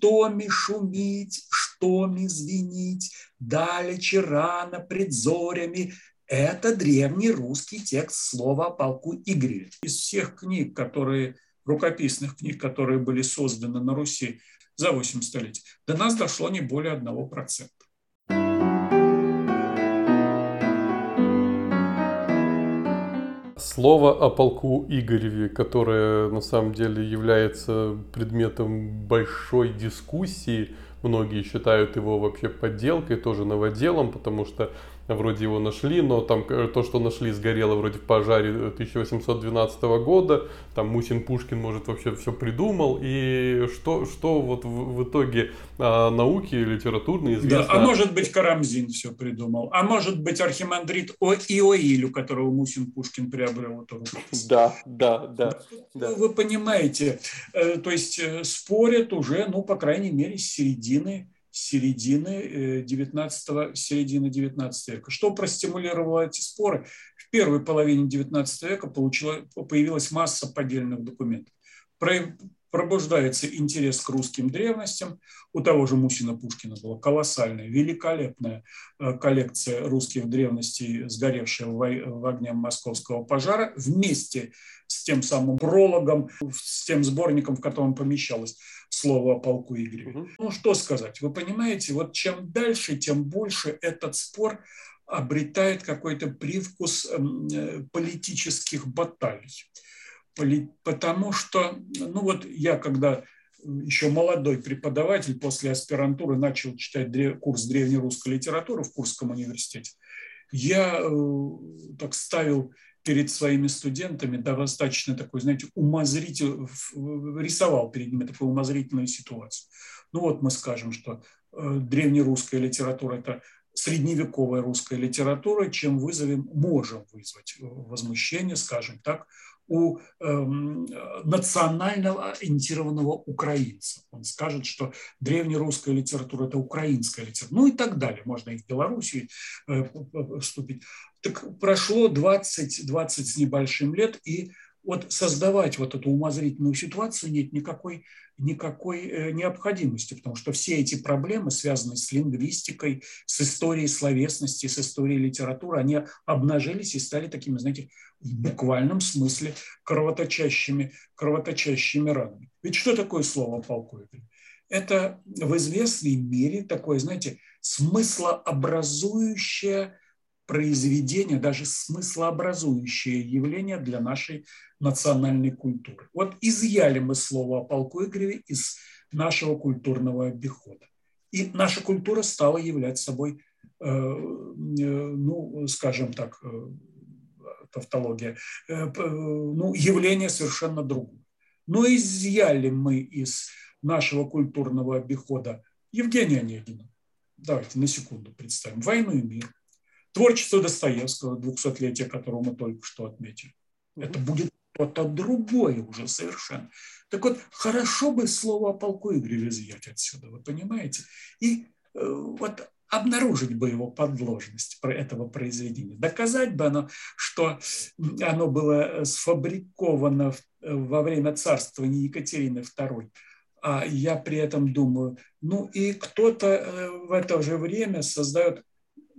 что ми шумить, что ми звенить, далече рано пред зорями. Это древний русский текст слова о полку Игореве. Из всех книг, которые, рукописных книг, которые были созданы на Руси за 8 столетий, до нас дошло не более 1%. Слово о полку Игореве, которое на самом деле является предметом большой дискуссии, многие считают его вообще подделкой, тоже новоделом, потому что вроде его нашли, но там то, что нашли, сгорело вроде в пожаре 1812 года, там Мусин Пушкин, может, вообще все придумал, и что, что вот в, в итоге а, науки литературные известно... Да, а может быть Карамзин все придумал, а может быть архимандрит О Иоиль, у которого Мусин Пушкин приобрел эту рукопись. Да, да, да. да. Вы понимаете, э, то есть э, спорят уже, ну, по крайней мере, с середины середины 19, э, середины 19 века. Что простимулировало эти споры? В первой половине 19 века получила, появилась масса поддельных документов. Пробуждается интерес к русским древностям. У того же Мусина Пушкина была колоссальная, великолепная э, коллекция русских древностей, сгоревшая в огне московского пожара, вместе с тем самым прологом, с тем сборником, в котором помещалось слово о полку Игореве. Угу. Ну, что сказать? Вы понимаете, вот чем дальше, тем больше этот спор обретает какой-то привкус эм, э, политических баталий. Потому что, ну вот я когда еще молодой преподаватель после аспирантуры начал читать курс древнерусской литературы в Курском университете, я э, так ставил перед своими студентами достаточно такой, знаете, умозритель, рисовал перед ними такую умозрительную ситуацию. Ну вот мы скажем, что э, древнерусская литература – это средневековая русская литература, чем вызовем, можем вызвать возмущение, скажем так, у эм, национального ориентированного украинца. Он скажет, что древнерусская литература – это украинская литература. Ну и так далее. Можно и в Белоруссии э, вступить. Так прошло 20, 20 с небольшим лет, и вот создавать вот эту умозрительную ситуацию нет никакой, никакой э, необходимости, потому что все эти проблемы, связанные с лингвистикой, с историей словесности, с историей литературы, они обнажились и стали такими, знаете, в буквальном смысле кровоточащими, кровоточащими ранами. Ведь что такое слово полковник? Это в известной мере такое, знаете, смыслообразующее произведение, даже смыслообразующее явление для нашей национальной культуры. Вот изъяли мы слово о полку Игореве из нашего культурного обихода. И наша культура стала являть собой, э, э, ну, скажем так, э, тавтология, ну, явление совершенно другое. Но изъяли мы из нашего культурного обихода Евгения Онегина. Давайте на секунду представим. «Войну и мир», Творчество Достоевского, 200-летие которого мы только что отметили. Это будет что-то другое уже совершенно. Так вот, хорошо бы слово о полку Игореве изъять отсюда, вы понимаете? И э, вот обнаружить бы его подложность этого произведения, доказать бы оно, что оно было сфабриковано во время царствования Екатерины II. А я при этом думаю, ну и кто-то э, в это же время создает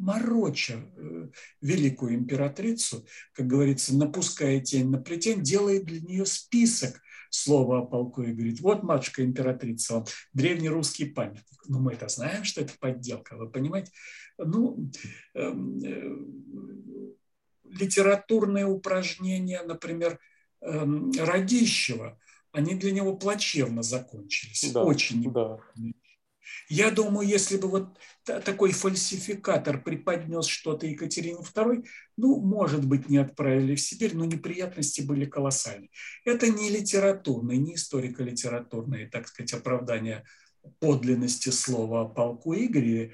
мороча э, великую императрицу, как говорится, напуская тень на плетень, делает для нее список слова о полку и говорит, вот матушка императрица, он древнерусский памятник. Ну, мы это знаем, что это подделка, вы понимаете? Ну, эм, э, литературные упражнения, например, э, Радищева, они для него плачевно закончились. Да, Очень. Да. Я думаю, если бы вот такой фальсификатор преподнес что-то Екатерине II, ну, может быть, не отправили в Сибирь, но неприятности были колоссальные. Это не литературные, не историко-литературные, так сказать, оправдания подлинности слова о полку Игореве.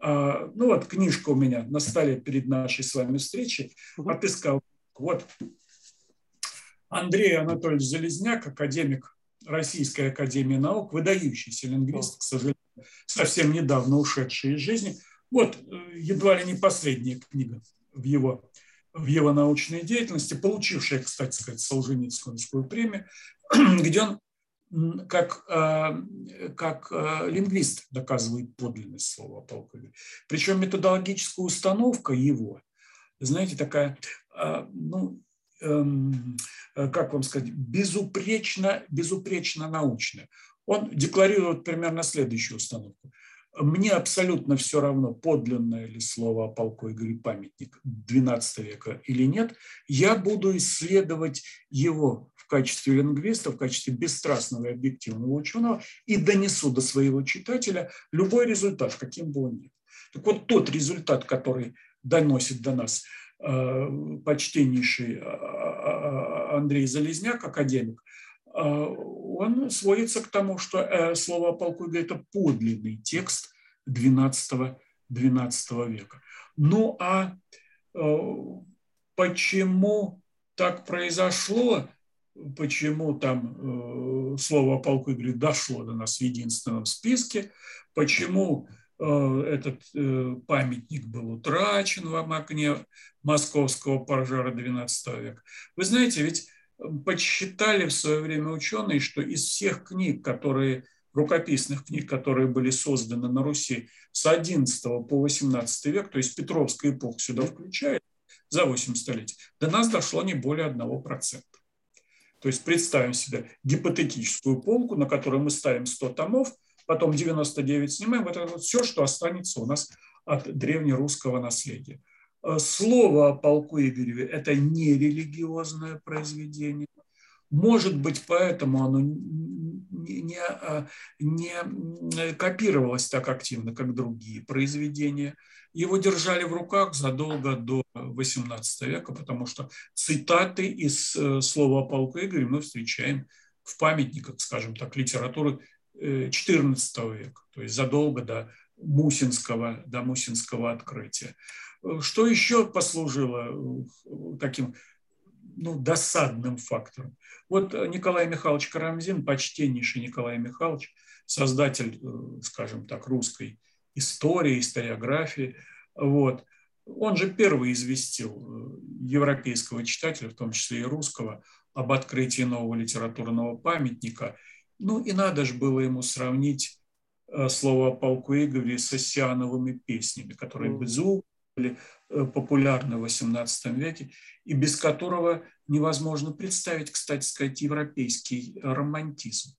А, ну вот книжка у меня на столе перед нашей с вами встречей. Отыскал. Вот Андрей Анатольевич Залезняк, академик Российской Академии Наук, выдающийся лингвист, к сожалению, совсем недавно ушедший из жизни. Вот э, едва ли не последняя книга в его, в его научной деятельности, получившая, кстати сказать, Солженицкую премию, где он как, как лингвист доказывает подлинность слова Игореве. Причем методологическая установка его, знаете, такая, ну, эм, как вам сказать, безупречно, безупречно научная. Он декларирует примерно следующую установку. Мне абсолютно все равно, подлинное ли слово о полку Игоре памятник XII века или нет. Я буду исследовать его в качестве лингвиста, в качестве бесстрастного и объективного ученого и донесу до своего читателя любой результат, каким бы он ни был. Так вот, тот результат, который доносит до нас э, почтеннейший э, э, Андрей Залезняк, академик, он сводится к тому, что э, слово о полку – это подлинный текст XII, XII века. Ну а э, почему так произошло, почему там э, слово о полку Игоря дошло до нас в единственном списке, почему этот памятник был утрачен в огне московского пожара XII века. Вы знаете, ведь подсчитали в свое время ученые, что из всех книг, которые рукописных книг, которые были созданы на Руси с XI по XVIII век, то есть Петровская эпоха сюда включает, за 8 столетий, до нас дошло не более 1%. То есть представим себе гипотетическую полку, на которой мы ставим 100 томов, потом 99 снимаем, это вот все, что останется у нас от древнерусского наследия. Э, слово о полку Игореве – это не религиозное произведение. Может быть, поэтому оно не, не, а, не копировалось так активно, как другие произведения. Его держали в руках задолго до XVIII века, потому что цитаты из э, слова о полку Игореве мы встречаем в памятниках, скажем так, литературы XIV э, века, то есть задолго до Мусинского, до Мусинского открытия. Что еще послужило э, таким ну, досадным фактором? Вот Николай Михайлович Карамзин, почтеннейший Николай Михайлович, создатель, э, скажем так, русской истории, историографии, вот, он же первый известил э, европейского читателя, в том числе и русского, об открытии нового литературного памятника. Ну и надо же было ему сравнить слово о полку Игореве с осиановыми песнями, которые безумно были э, популярны в XVIII веке, и без которого невозможно представить, кстати сказать, европейский романтизм.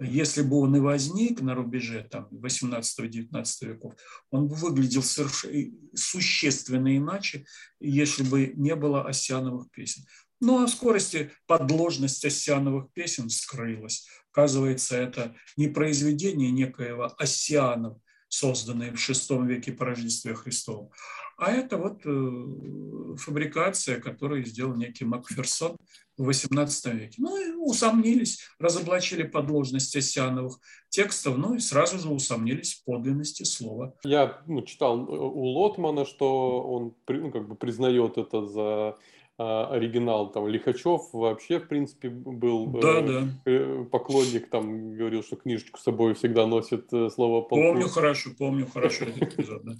Если бы он и возник на рубеже там, 18-19 веков, он бы выглядел совершенно существенно иначе, если бы не было осяновых песен. Ну а в скорости подложность осяновых песен скрылась. Оказывается, это не произведение некоего Осианов, созданное в VI веке по Рождестве Христовом, а это вот э, фабрикация, которую сделал некий Макферсон в XVIII веке. Ну и усомнились, разоблачили подложность осяновых текстов, ну и сразу же усомнились в подлинности слова. Я ну, читал э, у Лотмана, что он ну, как бы признает это за оригинал там Лихачев вообще в принципе был да, э, да. Э, поклонник там говорил что книжечку с собой всегда носит э, слово полку. помню хорошо помню хорошо этот эпизод да.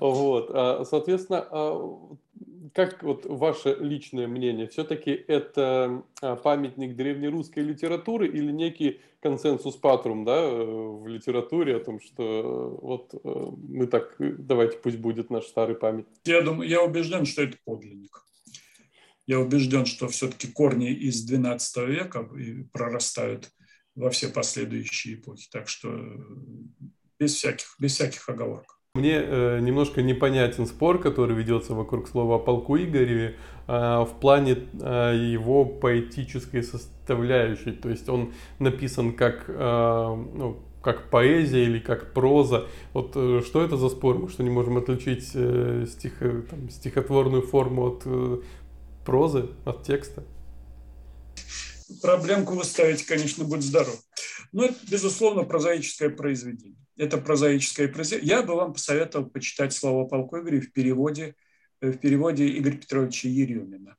вот а, соответственно а, как вот ваше личное мнение все-таки это а, памятник древнерусской литературы или некий консенсус патрум да в литературе о том что вот мы так давайте пусть будет наш старый памятник я думаю я убежден что это подлинник я убежден, что все-таки корни из XII века прорастают во все последующие эпохи. Так что э, без всяких, без всяких оговорок. Мне э, немножко непонятен спор, который ведется вокруг слова о полку Игореве э, в плане э, его поэтической составляющей. То есть он написан как, э, ну, как поэзия или как проза. Вот э, что это за спор? Мы что не можем отличить э, стих, там, стихотворную форму от э, прозы, от текста? Проблемку вы ставите, конечно, будь здоров. Но это, безусловно, прозаическое произведение. Это прозаическое произведение. Я бы вам посоветовал почитать слово полку Игоря в переводе, э, в переводе Игоря Петровича Еремина.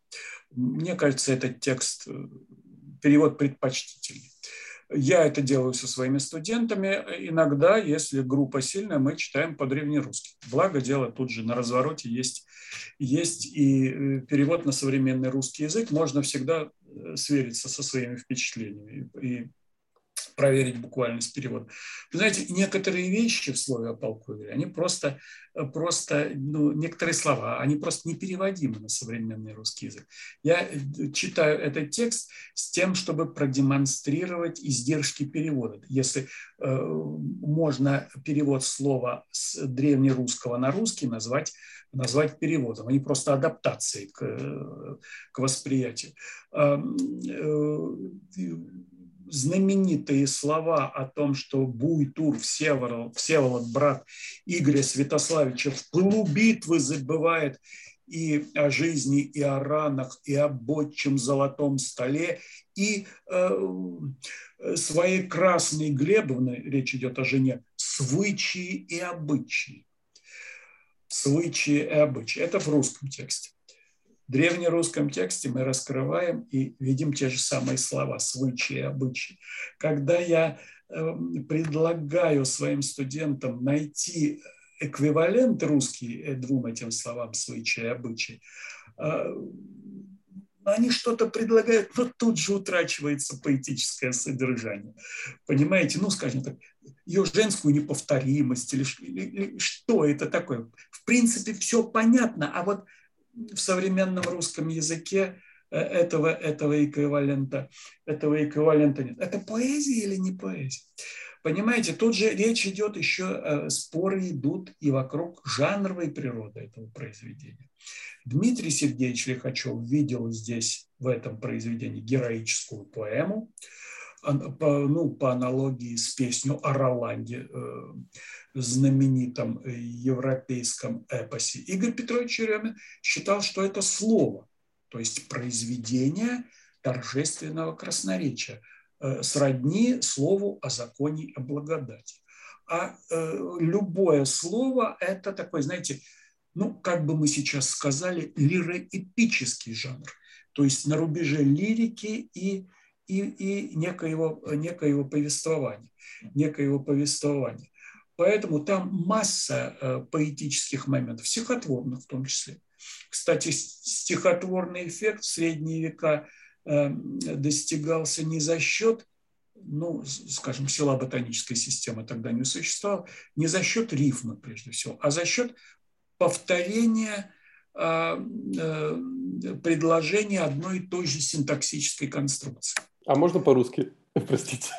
Мне кажется, этот текст, э, перевод предпочтительный. Я это делаю со своими студентами. Иногда, если группа сильная, мы читаем по-древнерусски. Благо дело, тут же на развороте есть, есть и э, перевод на современный русский язык. Можно всегда э, свериться со своими впечатлениями и проверить буквальность перевода. Знаете, некоторые вещи в слове о полку они просто, просто ну, некоторые слова, они просто непереводимы на современный русский язык. Я читаю этот текст с тем, чтобы продемонстрировать издержки перевода. Если э, можно перевод слова с древнерусского на русский назвать назвать переводом, они просто адаптацией к, к восприятию э, знаменитые слова о том, что Буйтур, Всеволод, Всеволод, брат Игоря Святославича, в пылу битвы забывает и о жизни, и о ранах, и о отчим золотом столе, и э, своей красной Глебовны, речь идет о жене, свычи и обычаи. Свычи и обычаи. Это в русском тексте древнерусском тексте мы раскрываем и видим те же самые слова, свычи и обычаи. Когда я эм, предлагаю своим студентам найти эквивалент русский э, двум этим словам свычи и обычаи, э, они что-то предлагают, но тут же утрачивается поэтическое содержание. Понимаете, ну, скажем так, ее женскую неповторимость или, или, или что это такое. В принципе, все понятно, а вот в современном русском языке э, этого, этого эквивалента, этого эквивалента нет. Это поэзия или не поэзия? Понимаете, тут же речь идет еще, э, споры идут и вокруг жанровой природы этого произведения. Дмитрий Сергеевич Лихачев видел здесь, в этом произведении, героическую поэму, по, ну, по аналогии с песней о Роланде, э, знаменитом э, европейском эпосе, Игорь Петрович Черемин считал, что это слово, то есть произведение торжественного красноречия, э, сродни слову о законе и о благодати. А любое слово – это такой, знаете, ну, как бы мы сейчас сказали, лироэпический жанр, то есть на рубеже лирики и, и, и некоего, некоего повествования. Некоего повествования. Поэтому там масса э, поэтических моментов, стихотворных в том числе. Кстати, стихотворный эффект в средние века э, достигался не за счет, ну, скажем, села ботанической системы тогда не существовало, не за счет рифма прежде всего, а за счет повторения э, предложения одной и той же синтаксической конструкции. А можно по-русски? Простите.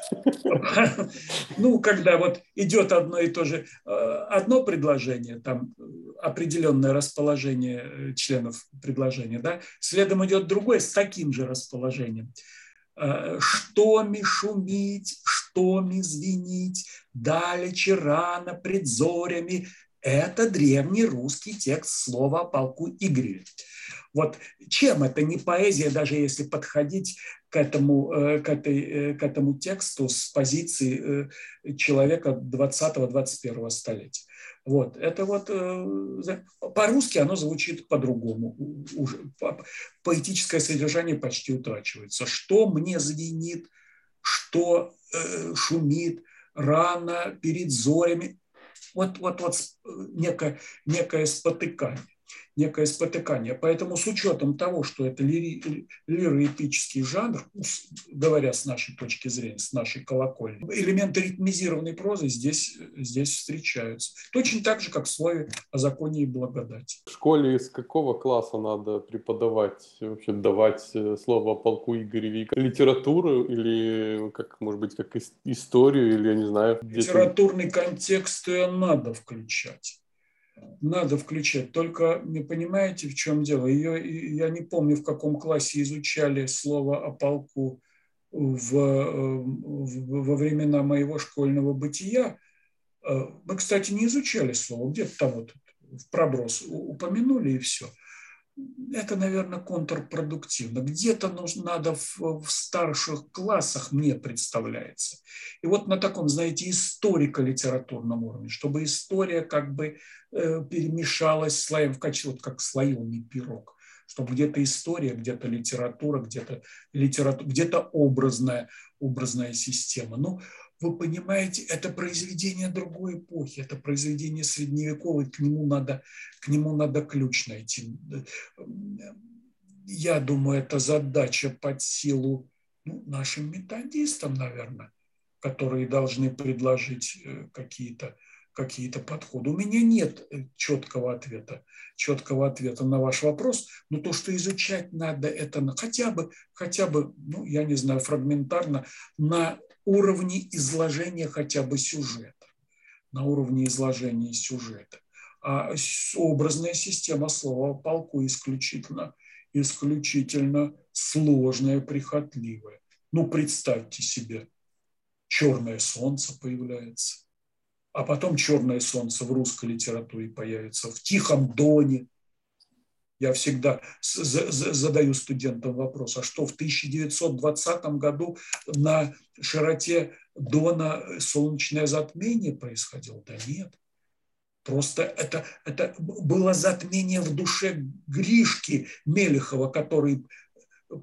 Ну, когда вот идет одно и то же, э, одно предложение, там определенное расположение э, членов предложения, да, следом идет другое с таким же расположением. Э, что ми шумить, что ми звенить, далече рано пред зорями. Это древний русский текст слова о полку Игореве. Вот чем это не поэзия, даже если подходить к этому, э, к, этой, э, к этому тексту с позиции э, человека 20-21 столетия. Вот, это вот по-русски оно звучит по-другому. Уже поэтическое содержание почти утрачивается. Что мне звенит, что шумит, рано перед зорями. Вот, вот, вот некое, некое спотыкание некое спотыкание. Поэтому с учетом того, что это лири, лироэпический жанр, говоря с нашей точки зрения, с нашей колокольни, элементы ритмизированной прозы здесь, здесь встречаются. Точно так же, как в слове о законе и благодати. В школе из какого класса надо преподавать, вообще давать э, слово о полку Игореве? Литературу или, как, может быть, как историю, или я не знаю. Литературный контекст ее надо включать надо включать. Только не понимаете, в чем дело. Ее, я не помню, в каком классе изучали слово о полку в, в, во времена моего школьного бытия. Э, мы, кстати, не изучали слово, где-то там вот в проброс упомянули и все – это, наверное, контрпродуктивно. Где-то нужно, надо в, в старших классах, мне представляется. И вот на таком, знаете, историко-литературном уровне, чтобы история как бы э, перемешалась слоем в качестве, вот как слоеный пирог чтобы где-то история, где-то литература, где-то литература, где-то образная, образная система. Ну, вы понимаете, это произведение другой эпохи, это произведение средневековой, к нему надо, к нему надо ключ найти. Я думаю, это задача под силу ну, нашим методистам, наверное, которые должны предложить э, какие-то какие-то подходы. У меня нет э, четкого ответа, четкого ответа на ваш вопрос, но то, что изучать надо, это хотя бы, хотя бы, ну, я не знаю, фрагментарно, на уровне изложения хотя бы сюжета, на уровне изложения сюжета. А образная система слова полку исключительно, исключительно сложная, прихотливая. Ну, представьте себе, черное солнце появляется, а потом «Черное солнце» в русской литературе появится, в «Тихом доне». Я всегда задаю студентам вопрос, а что в 1920 году на широте Дона солнечное затмение происходило? Да нет. Просто это, это было затмение в душе Гришки Мелехова, который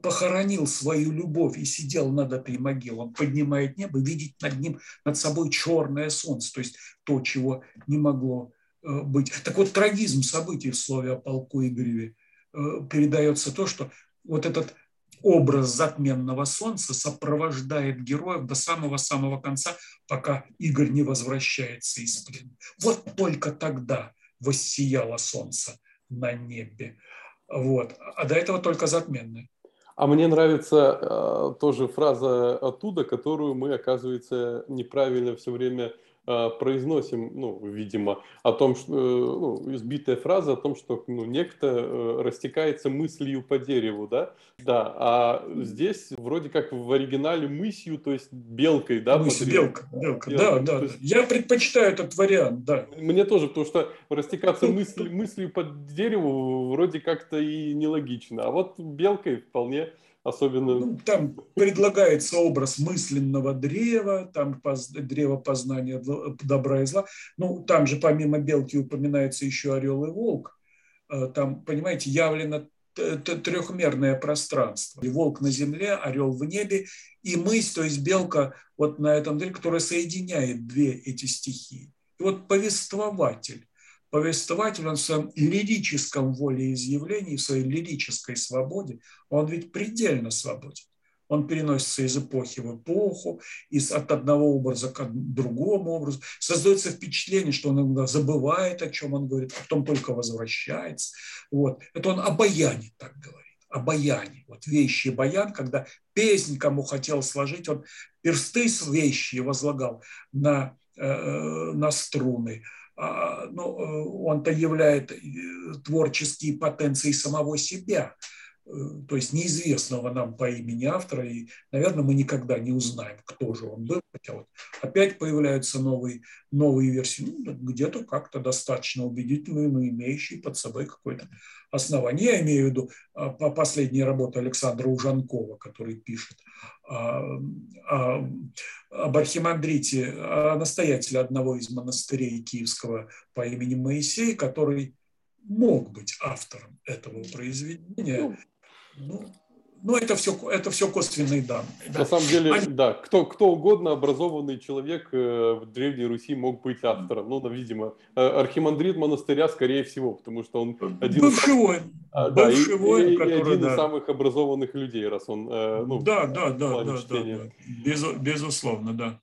похоронил свою любовь и сидел над этой могилой, он поднимает небо, видит над ним, над собой черное солнце, то есть то, чего не могло быть. Так вот, трагизм событий в слове о полку Игореве э, передается то, что вот этот образ затменного солнца сопровождает героев до самого-самого конца, пока Игорь не возвращается из плена. Вот только тогда воссияло солнце на небе. Вот. А до этого только затменное. А мне нравится э, тоже фраза оттуда, которую мы, оказывается, неправильно все время э, произносим, ну, видимо, о том, что, э, ну, избитая фраза о том, что ну, некто э, растекается мыслью по дереву, да? Да, а здесь вроде как в оригинале мысью, то есть белкой, да? Мысь, белка, белка, да, да. Есть... Я предпочитаю этот вариант, да. Мне тоже, потому что растекаться мысль, мыслью по дереву вроде как-то и нелогично, а вот белкой вполне особенно... Ну, там предлагается образ мысленного древа, там древо познания добра и зла. Ну, там же помимо белки упоминается еще орел и волк. Э, там, понимаете, явлено трехмерное пространство. И волк на земле, орел в небе, и мысль, то есть белка вот на этом древо, которая соединяет две эти стихии. И вот повествователь повествователь, в своем лирическом волеизъявлении, в своей лирической свободе, он ведь предельно свободен. Он переносится из эпохи в эпоху, из, от одного образа к другому образу. Создается впечатление, что он иногда забывает, о чем он говорит, а потом только возвращается. Вот. Это он о баяне так говорит о баяне. Вот вещи баян, когда песнь кому хотел сложить, он персты с вещи возлагал на, э, э на струны, а, ну, э, он-то являет э, творческие потенции самого себя, то есть неизвестного нам по имени автора, и, наверное, мы никогда не узнаем, кто же он был. Хотя вот опять появляются новые, новые версии, ну, где-то как-то достаточно убедительные, но имеющие под собой какое-то основание. Я имею в виду а, по последней работе Александра Ужанкова, который пишет а, а, об архимандрите, о настоятеле одного из монастырей Киевского по имени Моисей, который мог быть автором этого произведения. Ну, ну ну, это все, это все косвенные данные. Да. На самом деле, Они... да, кто, кто угодно образованный человек э, в Древней Руси мог быть автором. Ну, видимо, э, архимандрит монастыря, скорее всего, потому что он один бывший воин, а, да, бывший и, воин, и, который, и один да. из самых образованных людей, раз он, э, ну, да, да, да, да, да, да. Без, безусловно, да.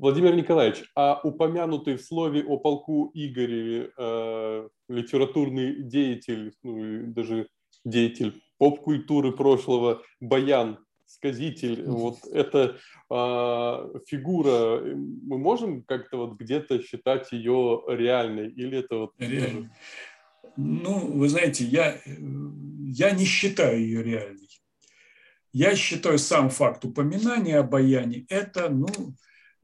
Владимир Николаевич, а упомянутый в слове о полку Игореве э, литературный деятель, ну, даже деятель поп-культуры прошлого, Баян, сказитель, вот эта э, фигура, мы можем как-то вот где-то считать ее реальной или это вот... Реально. Ну, вы знаете, я, я не считаю ее реальной. Я считаю сам факт упоминания о Баяне – это, ну,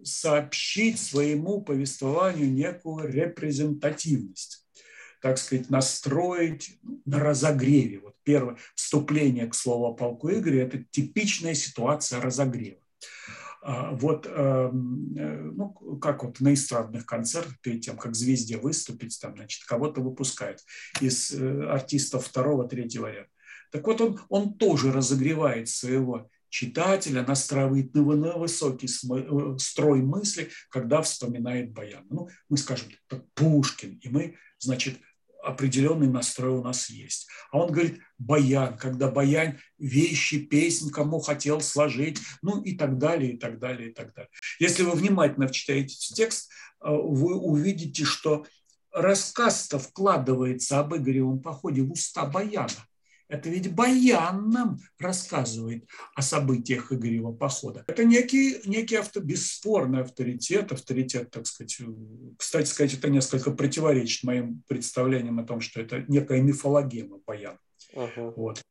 сообщить своему повествованию некую репрезентативность так сказать, настроить на разогреве. Вот первое вступление к слову о полку Игоря – это типичная ситуация разогрева. А, вот, эм, э, ну, как вот на эстрадных концертах, перед тем, как звезде выступить, там, значит, кого-то выпускают из э, артистов второго, третьего ряда. Так вот, он, он тоже разогревает своего читателя, настраивает на, на высокий э, строй мысли, когда вспоминает Баян. Ну, мы скажем, Пушкин, и мы, значит, определенный настрой у нас есть. А он говорит, баян, когда баян вещи, песнь, кому хотел сложить, ну и так далее, и так далее, и так далее. Если вы внимательно читаете текст, э, вы увидите, что рассказ-то вкладывается об Игоревом походе в уста баяна. Это ведь Баян нам рассказывает о событиях Игорева похода. Это некий, некий авто, бесспорный авторитет, авторитет, так сказать. Кстати сказать, это несколько противоречит моим представлениям о том, что это некая мифологема Баян. Uh-huh. Вот.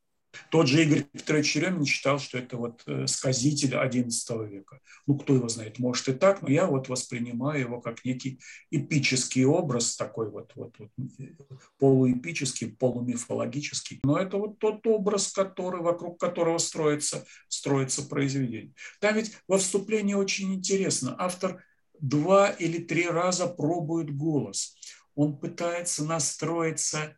Тот же Игорь Петрович Еремин считал, что это вот э, сказитель XI века. Ну, кто его знает, может и так, но я вот воспринимаю его как некий эпический образ, такой вот, вот, вот полуэпический, полумифологический. Но это вот тот образ, который, вокруг которого строится, строится произведение. Там ведь во вступлении очень интересно. Автор два или три раза пробует голос. Он пытается настроиться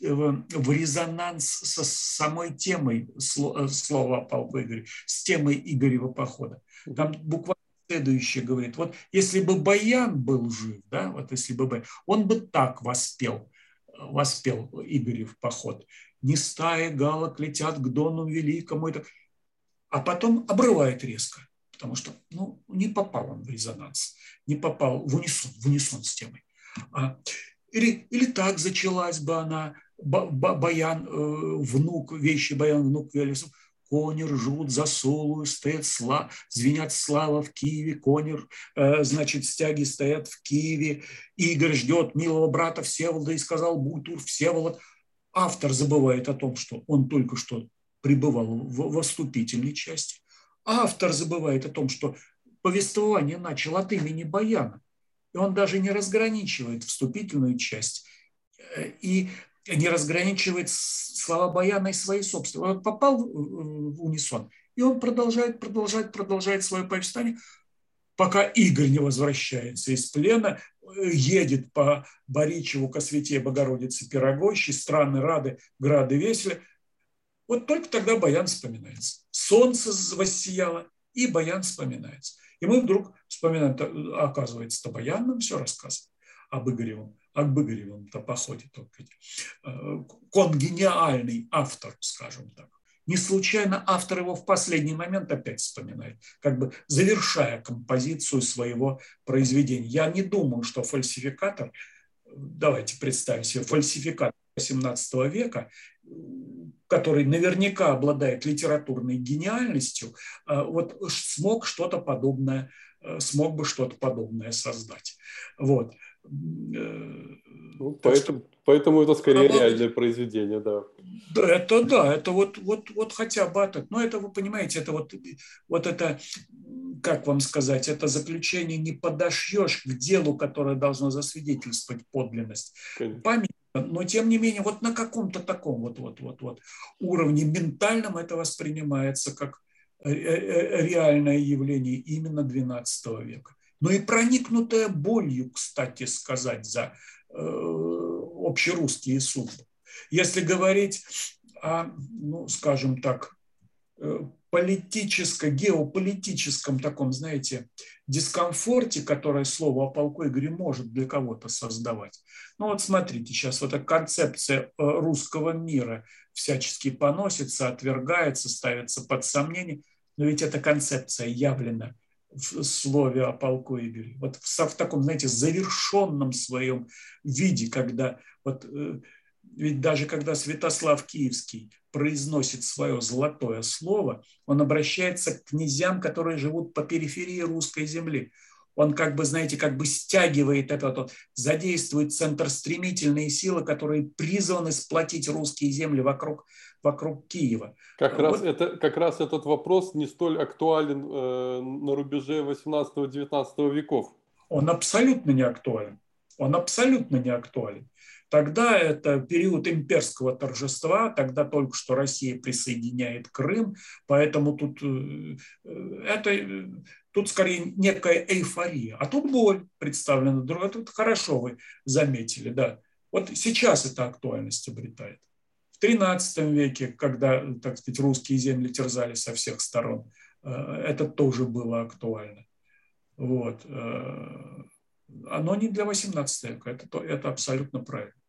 в, в резонанс со самой темой э, слова Павла Игоря, с темой Игорева похода. Там буквально следующее говорит, вот если бы Баян был жив, да, вот если бы Баян, он бы так воспел, воспел Игорев поход. Не стаи галок летят к Дону Великому, и так. а потом обрывает резко, потому что ну, не попал он в резонанс, не попал в унисон, в унисон с темой. Или, или так зачалась бы она, Баян, э, внук, вещи Баян, внук Велесов, кони ржут за солую, стоят сла, звенят слава в Киеве, конер, э, значит, стяги стоят в Киеве, Игорь ждет милого брата Всеволода и сказал Бутур Всеволод. Автор забывает о том, что он только что пребывал в, в вступительной части. Автор забывает о том, что повествование начал от имени Баяна и он даже не разграничивает вступительную часть э, и не разграничивает слова Баяна и свои собственные. Он попал в унисон, и он продолжает, продолжает, продолжает свое повествование, пока Игорь не возвращается из плена, э, едет по Боричеву ко святе Богородице Пирогощи, страны рады, грады весели. Вот только тогда Баян вспоминается. Солнце воссияло, и Баян вспоминается. И мы вдруг вспоминаем, оказывается, Табаян нам все рассказывает об Игоревом, об Игоревом-то походе. Э, он гениальный автор, скажем так. Не случайно автор его в последний момент опять вспоминает, как бы завершая композицию своего произведения. Я не думаю, что фальсификатор, давайте представим себе, фальсификатор XVIII века который наверняка обладает литературной гениальностью, э, вот смог что-то подобное, э, смог бы что-то подобное создать. Вот. Э, ну, поэтому, что, поэтому это скорее работать. реальное произведение, да. Да, это да, это вот, вот, вот хотя бы этот. Но это вы понимаете, это вот, вот это, как вам сказать, это заключение не подошьешь к делу, которое должно засвидетельствовать подлинность. Конечно. Память но тем не менее, вот на каком-то таком вот, вот, вот, вот уровне ментальном это воспринимается как э, э, реальное явление именно XII века. Но и проникнутое болью, кстати сказать, за э, общерусские судьбы. Если говорить о, ну, скажем так, э, политическом, геополитическом таком, знаете, дискомфорте, которое слово о полку Игоре может для кого-то создавать. Ну вот смотрите, сейчас вот эта концепция э, русского мира всячески поносится, отвергается, ставится под сомнение, но ведь эта концепция явлена в слове о полку Игоре. Вот в, в таком, знаете, завершенном своем виде, когда вот э, ведь даже когда Святослав Киевский произносит свое золотое слово, он обращается к князьям, которые живут по периферии русской земли. Он как бы, знаете, как бы стягивает это, вот, задействует центр стремительные силы, которые призваны сплотить русские земли вокруг, вокруг Киева. Как, вот. раз это, как раз этот вопрос не столь актуален э, на рубеже 18-19 веков. Он абсолютно не актуален. Он абсолютно не актуален. Тогда это период имперского торжества, тогда только что Россия присоединяет Крым, поэтому тут, э, это, тут скорее некая эйфория. А тут боль представлена. Это хорошо вы заметили, да. Вот сейчас это актуальность обретает. В XIII веке, когда, так сказать, русские земли терзали со всех сторон, э, это тоже было актуально. Вот. Э, оно не для XVIII века, это, это абсолютно правильно.